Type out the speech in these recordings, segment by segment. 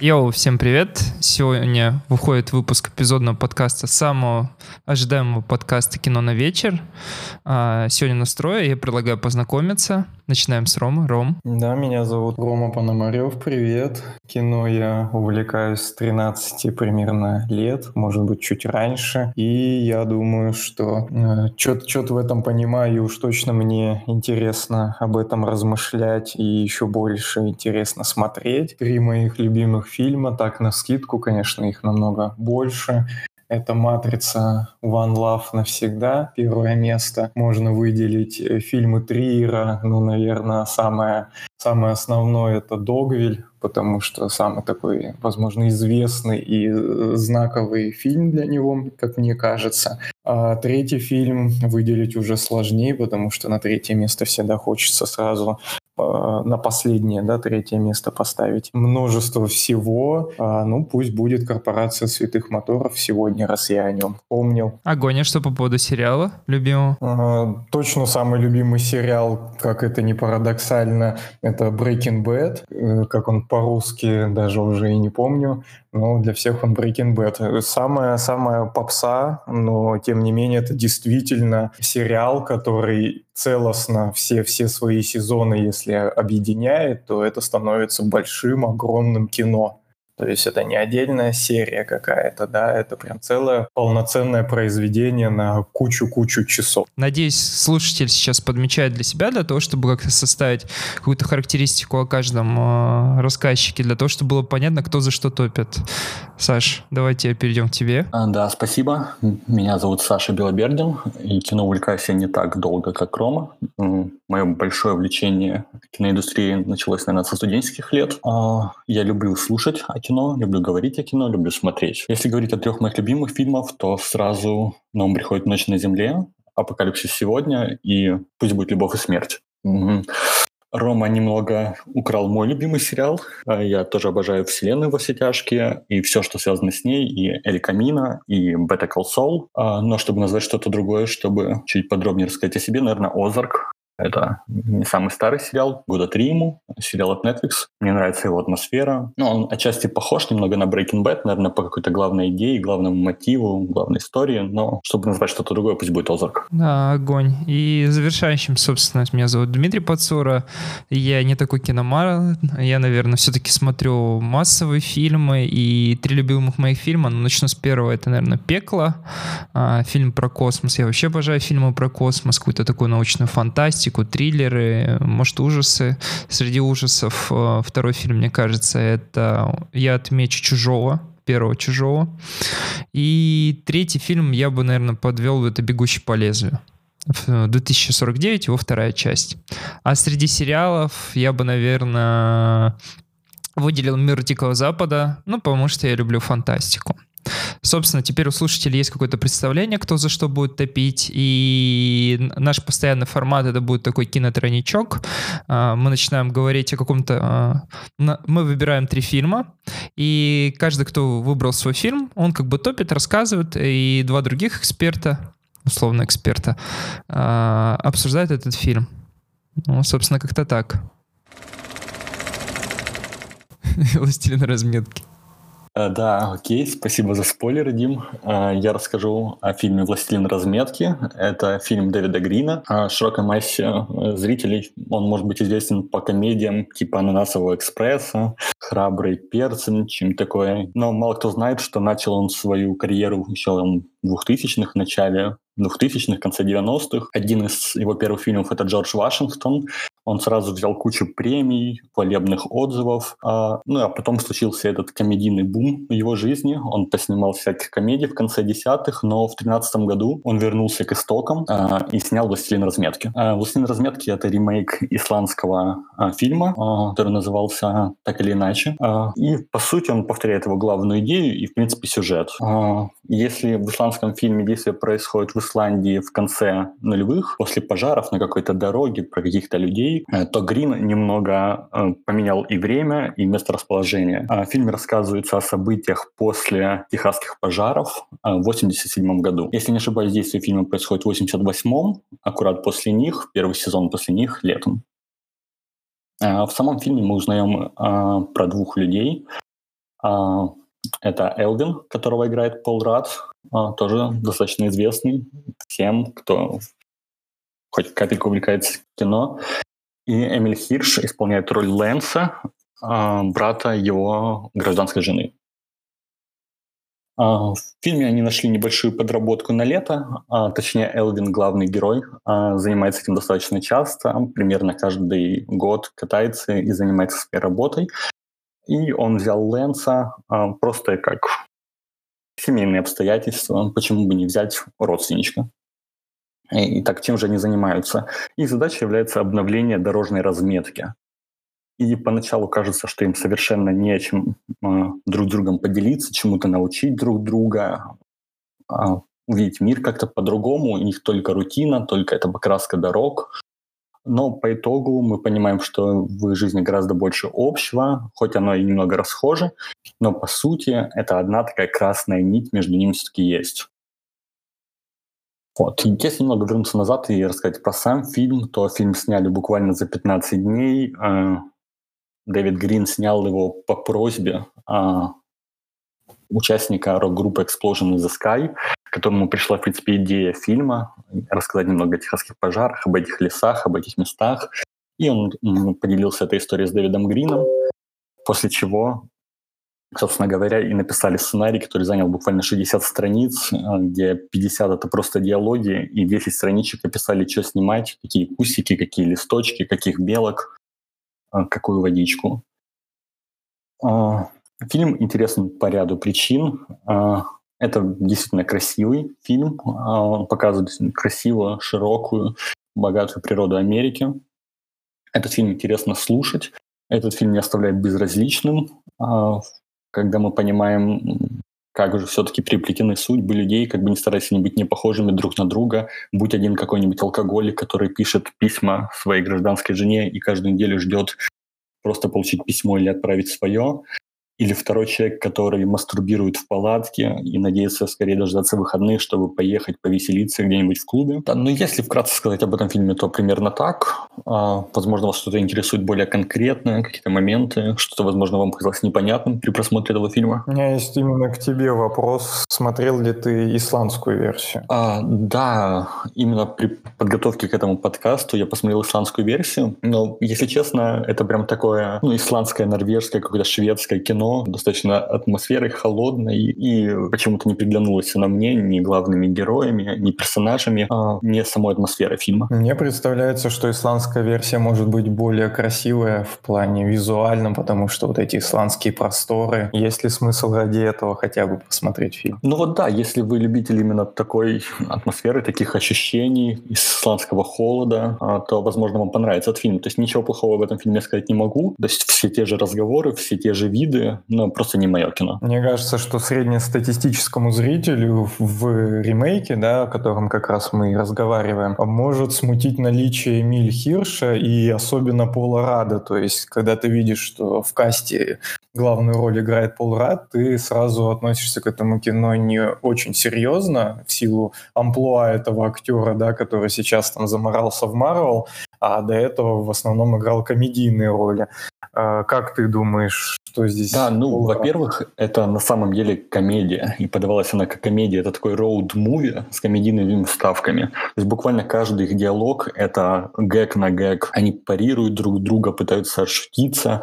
Йоу, всем привет! Сегодня выходит выпуск эпизодного подкаста, самого ожидаемого подкаста «Кино на вечер». А, сегодня настрое, я предлагаю познакомиться. Начинаем с Ромы. Ром. Да, меня зовут Рома Пономарев, привет. Кино я увлекаюсь с 13 примерно лет, может быть, чуть раньше. И я думаю, что э, что-то в этом понимаю, и уж точно мне интересно об этом размышлять, и еще больше интересно смотреть. Три моих любимых фильма, так на скидку, конечно, их намного больше. Это «Матрица», «One Love» навсегда, первое место. Можно выделить э, фильмы Триера, ну, наверное, самое, самое основное — это «Догвиль», потому что самый такой, возможно, известный и э, знаковый фильм для него, как мне кажется. А третий фильм выделить уже сложнее, потому что на третье место всегда хочется сразу на последнее, да, третье место поставить. Множество всего, а, ну пусть будет корпорация святых моторов сегодня, раз я о нем помнил. Огонь, а что по поводу сериала любимого? А, точно самый любимый сериал, как это не парадоксально, это Breaking Bad, э, как он по-русски даже уже и не помню, но для всех он Breaking Bad. Самая, самая попса, но тем не менее это действительно сериал, который целостно все, все свои сезоны, если объединяет, то это становится большим, огромным кино. То есть это не отдельная серия какая-то, да, это прям целое полноценное произведение на кучу-кучу часов. Надеюсь, слушатель сейчас подмечает для себя, для того, чтобы как-то составить какую-то характеристику о каждом э, рассказчике, для того, чтобы было понятно, кто за что топит. Саш, давайте перейдем к тебе. А, да, спасибо. Меня зовут Саша Белобердин, и кино увлекаюсь я не так долго, как Рома. Мое большое увлечение киноиндустрией началось, наверное, со студенческих лет. А, я люблю слушать о кино, люблю говорить о кино, люблю смотреть. Если говорить о трех моих любимых фильмов, то сразу на ум приходит «Ночь на земле», «Апокалипсис сегодня» и «Пусть будет любовь и смерть». Угу. Рома немного украл мой любимый сериал. А, я тоже обожаю «Вселенную во все тяжкие» и все, что связано с ней, и «Эль Камина», и «Better Call Saul». А, но чтобы назвать что-то другое, чтобы чуть подробнее рассказать о себе, наверное, «Озарк». Это не самый старый сериал, года три ему, сериал от Netflix. Мне нравится его атмосфера. Ну, он отчасти похож немного на Breaking Bad, наверное, по какой-то главной идее, главному мотиву, главной истории, но чтобы назвать что-то другое, пусть будет Озарк. Да, огонь. И завершающим, собственно, меня зовут Дмитрий Пацура. Я не такой киномар, я, наверное, все-таки смотрю массовые фильмы, и три любимых моих фильма, ну, начну с первого, это, наверное, «Пекло», а, фильм про космос. Я вообще обожаю фильмы про космос, какую-то такую научную фантастику, фантастику, триллеры, может, ужасы. Среди ужасов э, второй фильм, мне кажется, это «Я отмечу чужого», первого «Чужого». И третий фильм я бы, наверное, подвел это «Бегущий по лезвию». 2049, его вторая часть. А среди сериалов я бы, наверное, выделил «Мир Дикого Запада», ну, потому что я люблю фантастику. Собственно, теперь у слушателей есть какое-то представление, кто за что будет топить, и наш постоянный формат это будет такой кинотройничок. А, мы начинаем говорить о каком-то... А, мы выбираем три фильма, и каждый, кто выбрал свой фильм, он как бы топит, рассказывает, и два других эксперта, условно эксперта, а, обсуждают этот фильм. Ну, собственно, как-то так. Властелин разметки. Э, да, окей, спасибо за спойлер, Дим. Э, я расскажу о фильме «Властелин разметки». Это фильм Дэвида Грина. Э, широкой массе зрителей он может быть известен по комедиям типа «Ананасового экспресса», «Храбрый перцем», чем такое. Но мало кто знает, что начал он свою карьеру еще в 2000-х, в начале 2000-х, конце 90-х. Один из его первых фильмов — это «Джордж Вашингтон». Он сразу взял кучу премий, хвалебных отзывов. А, ну, а потом случился этот комедийный бум в его жизни. Он поснимал всяких комедий в конце десятых, но в тринадцатом году он вернулся к истокам а, и снял «Властелин разметки». А, «Властелин разметки» — это ремейк исландского а, фильма, а, который назывался «Так или иначе». А, и, по сути, он повторяет его главную идею и, в принципе, сюжет. А, если в исландском фильме действие происходит в Исландии в конце нулевых, после пожаров на какой-то дороге, про каких-то людей, э, то Грин немного э, поменял и время, и место расположения. А в фильме рассказывается о событиях после техасских пожаров э, в 87 году. Если не ошибаюсь, действие фильма происходит в 88-м, аккурат после них, первый сезон после них, летом. В самом фильме мы узнаем про двух людей, А, это Элвин, которого играет Пол Рад, а, тоже достаточно известный всем, кто хоть капельку увлекается кино. И Эмиль Хирш исполняет роль Лэнса, а, брата его гражданской жены. А, в фильме они нашли небольшую подработку на лето, а, точнее Элвин, главный герой, занимается этим достаточно часто, примерно каждый год катается и занимается своей работой. И он взял Лэнса просто как семейные обстоятельства, почему бы не взять родственничка. И так чем же они занимаются? Их задача является обновление дорожной разметки. И поначалу кажется, что им совершенно не о чем э, друг другом поделиться, чему-то научить друг друга, э, увидеть мир как-то по-другому. У них только рутина, только это покраска дорог. Но по итогу мы понимаем, что в их жизни гораздо больше общего, хоть оно и немного расхоже, но по сути это одна такая красная нить между ними все-таки есть. Вот. Если немного вернуться назад и рассказать про сам фильм, то фильм сняли буквально за 15 дней. Э, Дэвид Грин снял его по просьбе а, участника рок-группы Explosion in the Sky, к которому пришла, в принципе, идея фильма, рассказать немного о техасских пожарах, об этих лесах, об этих местах. И он поделился этой историей с Дэвидом Грином, после чего собственно говоря, и написали сценарий, который занял буквально 60 страниц, э, где 50 — это просто диалоги, и 10 страничек описали, что снимать, какие кусики, какие листочки, каких белок, э, какую водичку. А, фильм интересен по ряду причин. А, это действительно красивый фильм. А, он показывает красивую, широкую, богатую природу Америки. Этот фильм интересно слушать. Этот фильм не оставляет безразличным когда мы понимаем, как же все-таки приплетены судьбы людей, как бы не старались они быть не похожими друг на друга, будь один какой-нибудь алкоголик, который пишет письма своей гражданской жене и каждую неделю ждет просто получить письмо или отправить свое, или второй человек, который мастурбирует в палатке и надеется скорее дождаться выходных, чтобы поехать повеселиться где-нибудь в клубе. Да, ну, если вкратце сказать об этом фильме, то примерно так. А, возможно, вас что-то интересует более конкретно, какие-то моменты, что-то, возможно, вам показалось непонятным при просмотре этого фильма. У меня есть именно к тебе вопрос. Смотрел ли ты исландскую версию? А, да, именно при подготовке к этому подкасту я посмотрел исландскую версию, но, если честно, это прям такое, ну, исландское, норвежское, какое-то шведское кино, достаточно атмосферой холодной, и почему-то не приглянулась она мне ни главными героями, ни персонажами, а не самой атмосферой фильма. Мне представляется, что исландская версия может быть более красивая в плане визуальном, потому что вот эти исландские просторы, есть ли смысл ради этого хотя бы посмотреть фильм? Ну вот да, если вы любитель именно такой атмосферы, таких ощущений, исландского холода, а, то, возможно, вам понравится этот фильм. То есть ничего плохого в этом фильме сказать не могу. То есть все те же разговоры, все те же виды, но просто не мое кино. Мне кажется, что среднестатистическому зрителю в ремейке, да, о котором как раз мы разговариваем, может смутить наличие Эмиль Хирша и особенно Пола Рада. То есть, когда ты видишь, что в касте главную роль играет Пол Рад, ты сразу относишься к этому кино не очень серьезно в силу амплуа этого актера, да, который сейчас там заморался в Марвел, а до этого в основном играл комедийные роли. А, как ты думаешь, что здесь? Да, ну, во-первых, это на самом деле комедия, и подавалась она как комедия. Это такой роуд-муви с комедийными вставками. То есть буквально каждый их диалог — это гэг на гэг. Они парируют друг друга, пытаются отшутиться.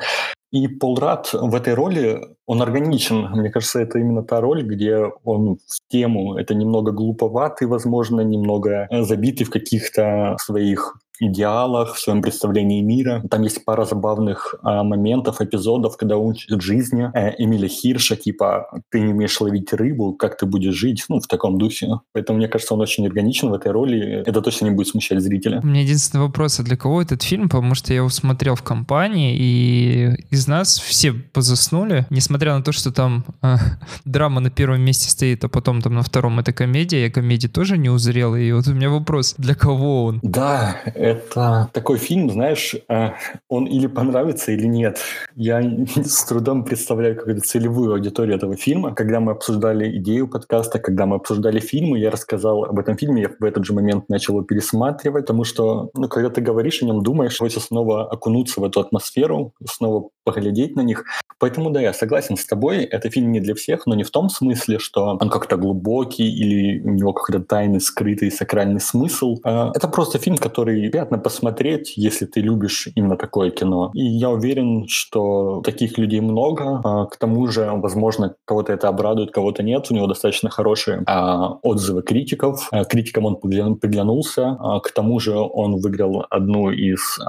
И Пол Рад в этой роли, он органичен. Мне кажется, это именно та роль, где он в тему. Это немного глуповатый, возможно, немного забитый в каких-то своих идеалах, в своем представлении мира. Там есть пара забавных а, моментов, эпизодов, когда он учит жизни э, Эмиля Хирша, типа «ты не умеешь ловить рыбу, как ты будешь жить?» Ну, в таком духе. Поэтому, мне кажется, он очень органичен в этой роли. Это точно не будет смущать зрителя. У меня единственный вопрос, а для кого этот фильм? Потому что я его смотрел в компании, и из нас все позаснули, несмотря на то, что там э, драма на первом месте стоит, а потом там на втором это комедия. Я комедии тоже не узрел, и вот у меня вопрос, для кого он? Да, это такой фильм, знаешь, э, он или понравится, или нет. Я с трудом представляю какую-то целевую аудиторию этого фильма. Когда мы обсуждали идею подкаста, когда мы обсуждали фильмы, я рассказал об этом фильме, я в этот же момент начал его пересматривать, потому что, ну, когда ты говоришь о нем, думаешь, хочется снова окунуться в эту атмосферу, снова поглядеть на них. Поэтому, да, я согласен с тобой, это фильм не для всех, но не в том смысле, что он как-то глубокий или у него какой-то тайный, скрытый, сакральный смысл. А, это просто фильм, который приятно посмотреть, если ты любишь именно такое кино. И я уверен, что таких людей много. А, к тому же, возможно, кого-то это обрадует, кого-то нет. У него достаточно хорошие а, отзывы критиков. Критикам он приглянулся. К тому же он выиграл одну из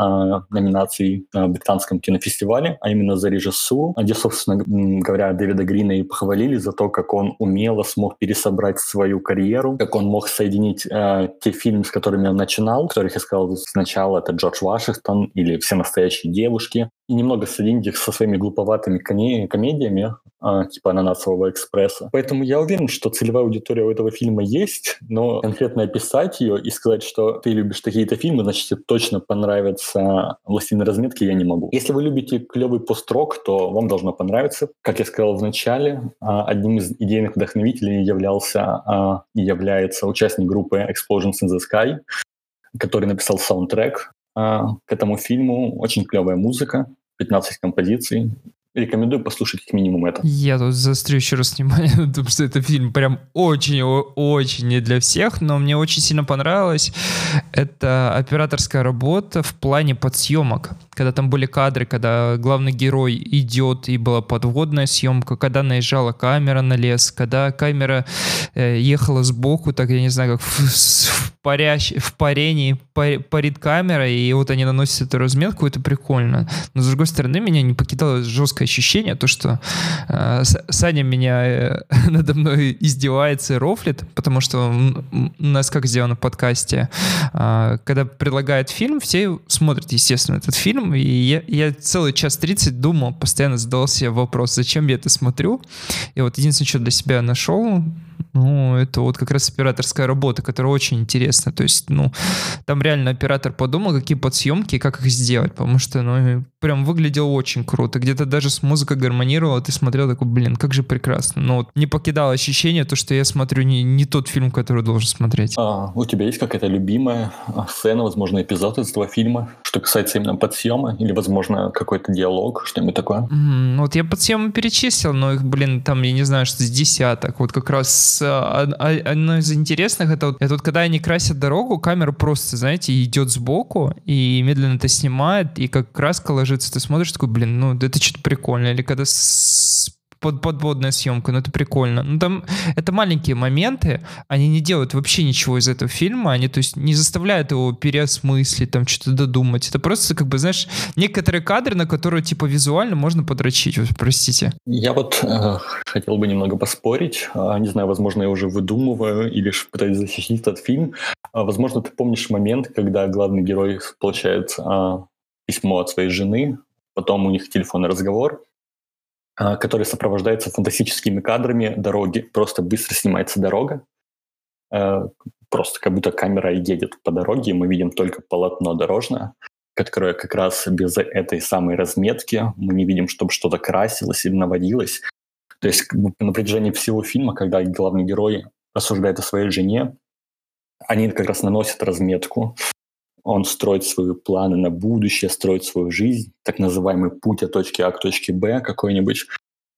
номинаций на британском кинофестивале, а именно за режиссуру где, собственно говоря, Дэвида Грина и похвалили за то, как он умело смог пересобрать свою карьеру, как он мог соединить э, те фильмы, с которыми он начинал, которых я сказал сначала, это Джордж Вашингтон или «Все настоящие девушки», и немного соединить их со своими глуповатыми комедиями, типа «Ананасового экспресса». Поэтому я уверен, что целевая аудитория у этого фильма есть, но конкретно описать ее и сказать, что ты любишь такие-то фильмы, значит, тебе точно понравится «Властелин разметки» я не могу. Если вы любите клевый пост-рок, то вам должно понравиться. Как я сказал в начале, а, одним из идейных вдохновителей являлся а, и является участник группы Explosions in the Sky, который написал саундтрек к этому фильму. Очень клевая музыка, 15 композиций. Рекомендую послушать как минимум это. Я тут заострю еще раз внимание на том, что это фильм прям очень-очень не для всех, но мне очень сильно понравилось. Это операторская работа в плане подсъемок. Когда там были кадры, когда главный герой идет, и была подводная съемка, когда наезжала камера на лес, когда камера э, ехала сбоку, так я не знаю, как в, в, парящ, в парении парит камера, и вот они наносят эту разметку, это прикольно. Но, с другой стороны, меня не покидало жесткое ощущение, то, что э, Саня меня э, надо мной издевается и рофлит, потому что у нас как сделано в подкасте, э, когда предлагают фильм, все смотрят, естественно, этот фильм, и я, я целый час 30 думал, постоянно задавал себе вопрос, зачем я это смотрю, и вот единственное, что для себя нашел, ну, это вот как раз операторская работа, которая очень интересна. То есть, ну, там реально оператор подумал, какие подсъемки и как их сделать, потому что, ну, прям выглядело очень круто. Где-то даже с музыкой гармонировала, ты смотрел такой, блин, как же прекрасно. Но вот не покидало ощущение, то, что я смотрю не, не тот фильм, который должен смотреть. А, у тебя есть какая-то любимая а, сцена, возможно, эпизод из этого фильма, что касается именно подсъема, или, возможно, какой-то диалог, что-нибудь такое? Mm, вот я подсъемы перечислил, но их, блин, там, я не знаю, что с десяток. Вот как раз а, одно из интересных, это вот, это вот когда они красят дорогу, камера просто, знаете, идет сбоку и медленно это снимает, и как краска ложится, ты смотришь, такой, блин, ну это что-то прикольное. Или когда с под, подводная съемка, ну это прикольно. Ну там это маленькие моменты, они не делают вообще ничего из этого фильма, они то есть не заставляют его переосмыслить, там что-то додумать. Это просто как бы, знаешь, некоторые кадры, на которые типа визуально можно подрочить, вот, простите. Я вот э, хотел бы немного поспорить, э, не знаю, возможно, я уже выдумываю или пытаюсь защитить этот фильм. Э, возможно, ты помнишь момент, когда главный герой получает э, письмо от своей жены, потом у них телефонный разговор, который сопровождается фантастическими кадрами дороги. Просто быстро снимается дорога, э, просто как будто камера едет по дороге, и мы видим только полотно дорожное, которое как раз без этой самой разметки мы не видим, чтобы что-то красилось или наводилось. То есть на протяжении всего фильма, когда главный герой рассуждает о своей жене, они как раз наносят разметку, он строит свои планы на будущее, строит свою жизнь, так называемый путь от точки А к точке Б какой-нибудь.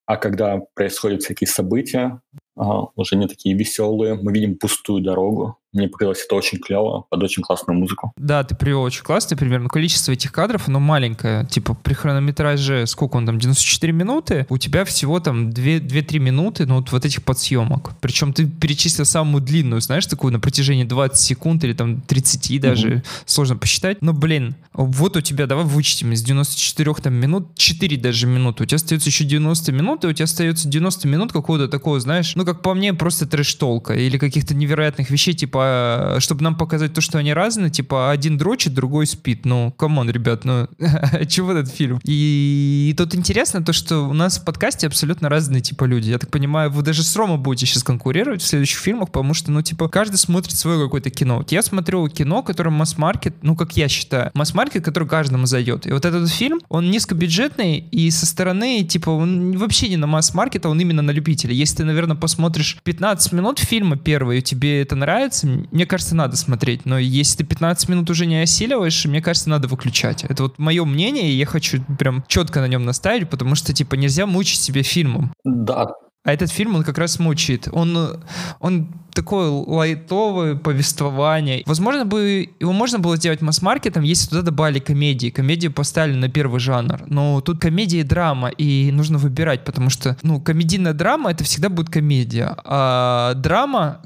А когда происходят всякие события, уже не такие веселые, мы видим пустую дорогу, мне показалось это очень клево, под очень классную музыку. Да, ты привел очень классный пример. Но количество этих кадров, оно маленькое. Типа при хронометраже, сколько он там, 94 минуты, у тебя всего там 2-3 минуты, ну вот, вот этих подсъемок. Причем ты перечислил самую длинную, знаешь, такую на протяжении 20 секунд или там 30 даже, угу. сложно посчитать. Но, блин, вот у тебя, давай вычтем из 94 там, минут 4 даже минуты. У тебя остается еще 90 минут, и у тебя остается 90 минут какого-то такого, знаешь, ну как по мне, просто trash talk а или каких-то невероятных вещей, типа типа, чтобы нам показать то, что они разные, типа, один дрочит, другой спит. Ну, come on, ребят, ну, чего этот фильм? И, и тут интересно то, что у нас в подкасте абсолютно разные, типа, люди. Я так понимаю, вы даже с Рома будете сейчас конкурировать в следующих фильмах, потому что, ну, типа, каждый смотрит свое какое-то кино. Вот я смотрю кино, которое масс-маркет, ну, как я считаю, масс-маркет, который каждому зайдет. И вот этот фильм, он низкобюджетный, и со стороны, типа, он вообще не на масс-маркет, а он именно на любителя. Если ты, наверное, посмотришь 15 минут фильма первый, и тебе это нравится, мне кажется, надо смотреть. Но если ты 15 минут уже не осиливаешь, мне кажется, надо выключать. Это вот мое мнение, и я хочу прям четко на нем наставить, потому что, типа, нельзя мучить себя фильмом. Да, а этот фильм, он как раз мучает. Он, он такое лайтовое повествование. Возможно, бы его можно было сделать масс-маркетом, если туда добавили комедии. Комедию поставили на первый жанр. Но тут комедия и драма, и нужно выбирать, потому что, ну, комедийная драма — это всегда будет комедия. А драма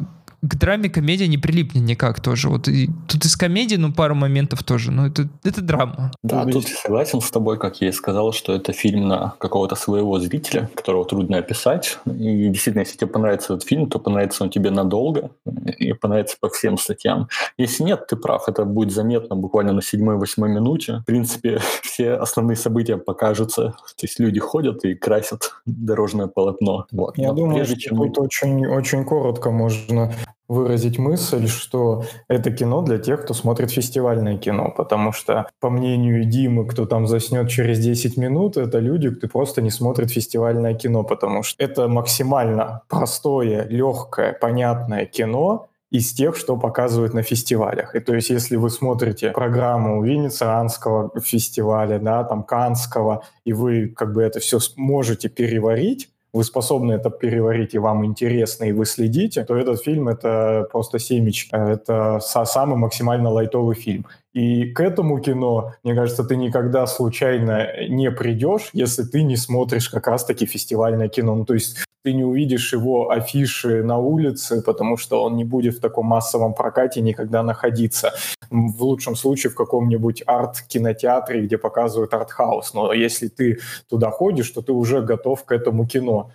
к драме комедия не прилипнет никак тоже. Вот и, тут из комедии, ну, пару моментов тоже. Но это, это драма. Да, тут согласен с тобой, как я и сказал, что это фильм на какого-то своего зрителя, которого трудно описать. И действительно, если тебе понравится этот фильм, то понравится он тебе надолго и понравится по всем статьям. Если нет, ты прав, это будет заметно буквально на седьмой-восьмой минуте. В принципе, все основные события покажутся. То есть люди ходят и красят дорожное полотно. Вот. Я Но думаю, прежде, что чем... тут очень, очень коротко можно выразить мысль, что это кино для тех, кто смотрит фестивальное кино, потому что, по мнению Димы, кто там заснет через 10 минут, это люди, кто просто не смотрит фестивальное кино, потому что это максимально простое, легкое, понятное кино, из тех, что показывают на фестивалях. И то есть, если вы смотрите программу Венецианского фестиваля, да, там Канского, и вы как бы это все можете переварить, вы способны это переварить, и вам интересно, и вы следите, то этот фильм — это просто семечки. Это самый максимально лайтовый фильм. И к этому кино, мне кажется, ты никогда случайно не придешь, если ты не смотришь как раз-таки фестивальное кино. Ну, то есть ты не увидишь его афиши на улице, потому что он не будет в таком массовом прокате никогда находиться. В лучшем случае в каком-нибудь арт-кинотеатре, где показывают арт-хаус. Но если ты туда ходишь, то ты уже готов к этому кино.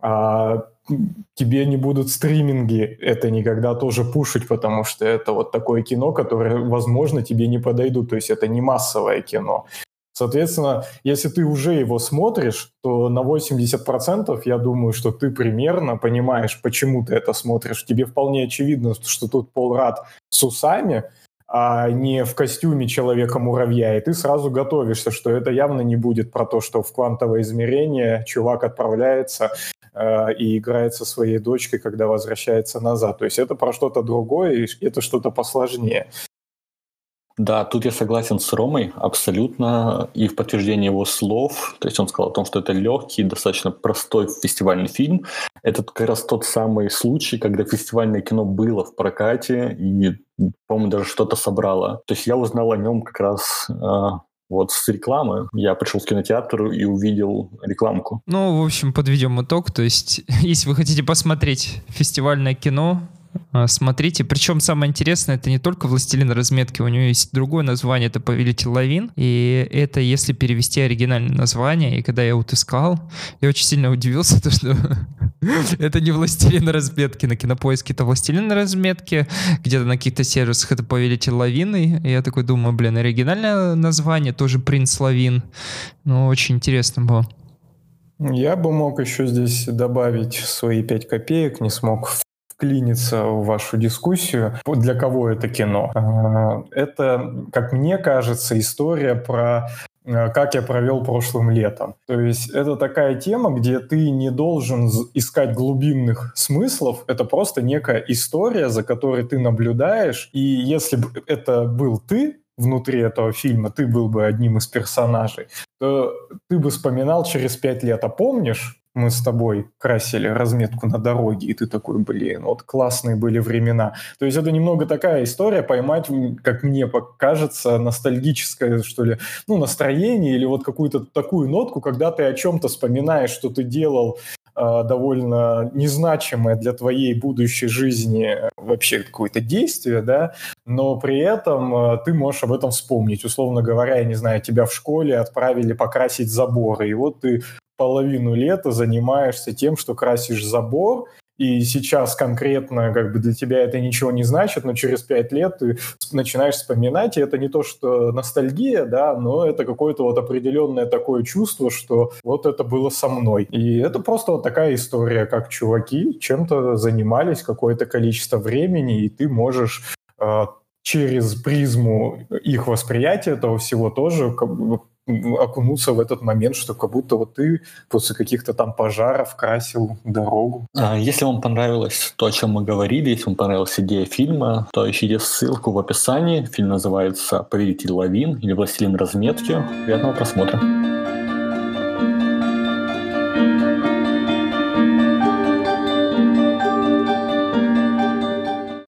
А тебе не будут стриминги это никогда тоже пушить, потому что это вот такое кино, которое, возможно, тебе не подойдут. То есть это не массовое кино. Соответственно, если ты уже его смотришь, то на 80% я думаю, что ты примерно понимаешь, почему ты это смотришь. Тебе вполне очевидно, что тут Пол Рад с усами, а не в костюме Человека-муравья, и ты сразу готовишься, что это явно не будет про то, что в квантовое измерение чувак отправляется и играет со своей дочкой, когда возвращается назад. То есть это про что-то другое, и это что-то посложнее. Да, тут я согласен с Ромой абсолютно. И в подтверждение его слов, то есть он сказал о том, что это легкий, достаточно простой фестивальный фильм. Это как раз тот самый случай, когда фестивальное кино было в прокате и, по-моему, даже что-то собрало. То есть я узнал о нем как раз э, вот с рекламы. Я пришел в кинотеатр и увидел рекламку. Ну, в общем, подведем итог. То есть, если вы хотите посмотреть фестивальное кино, смотрите, причем самое интересное, это не только «Властелин разметки», у него есть другое название, это «Повелитель лавин», и это если перевести оригинальное название, и когда я вот искал, я очень сильно удивился, то, что это не «Властелин разметки», на Кинопоиске это «Властелин разметки», где-то на каких-то сервисах это «Повелитель лавины», и я такой думаю, блин, оригинальное название тоже «Принц лавин», ну, очень интересно было. Я бы мог еще здесь добавить свои пять копеек, не смог вклиниться в вашу дискуссию. Для кого это кино? А, это, как мне кажется, история про а, как я провел прошлым летом. То есть это такая тема, где ты не должен искать глубинных смыслов, это просто некая история, за которой ты наблюдаешь, и если бы это был ты, внутри этого фильма, ты был бы одним из персонажей, то ты бы вспоминал через пять лет, а помнишь, мы с тобой красили разметку на дороге, и ты такой, блин, вот классные были времена. То есть это немного такая история, поймать, как мне кажется, ностальгическое, что ли, ну, настроение или вот какую-то такую нотку, когда ты о чем-то вспоминаешь, что ты делал э, довольно незначимое для твоей будущей жизни вообще какое-то действие, да, но при этом э, ты можешь об этом вспомнить. Условно говоря, я не знаю, тебя в школе отправили покрасить заборы, и вот ты половину лета занимаешься тем, что красишь забор, и сейчас конкретно как бы для тебя это ничего не значит, но через пять лет ты начинаешь вспоминать, и это не то, что ностальгия, да, но это какое-то вот определенное такое чувство, что вот это было со мной. И это просто вот такая история, как чуваки чем-то занимались какое-то количество времени, и ты можешь э, через призму их восприятия этого всего тоже окунуться в этот момент, что как будто вот ты после каких-то там пожаров красил дорогу. А, если вам понравилось то, о чем мы говорили, если вам понравилась идея фильма, то ищите ссылку в описании. Фильм называется «Повелитель лавин» или «Властелин разметки». Приятного просмотра.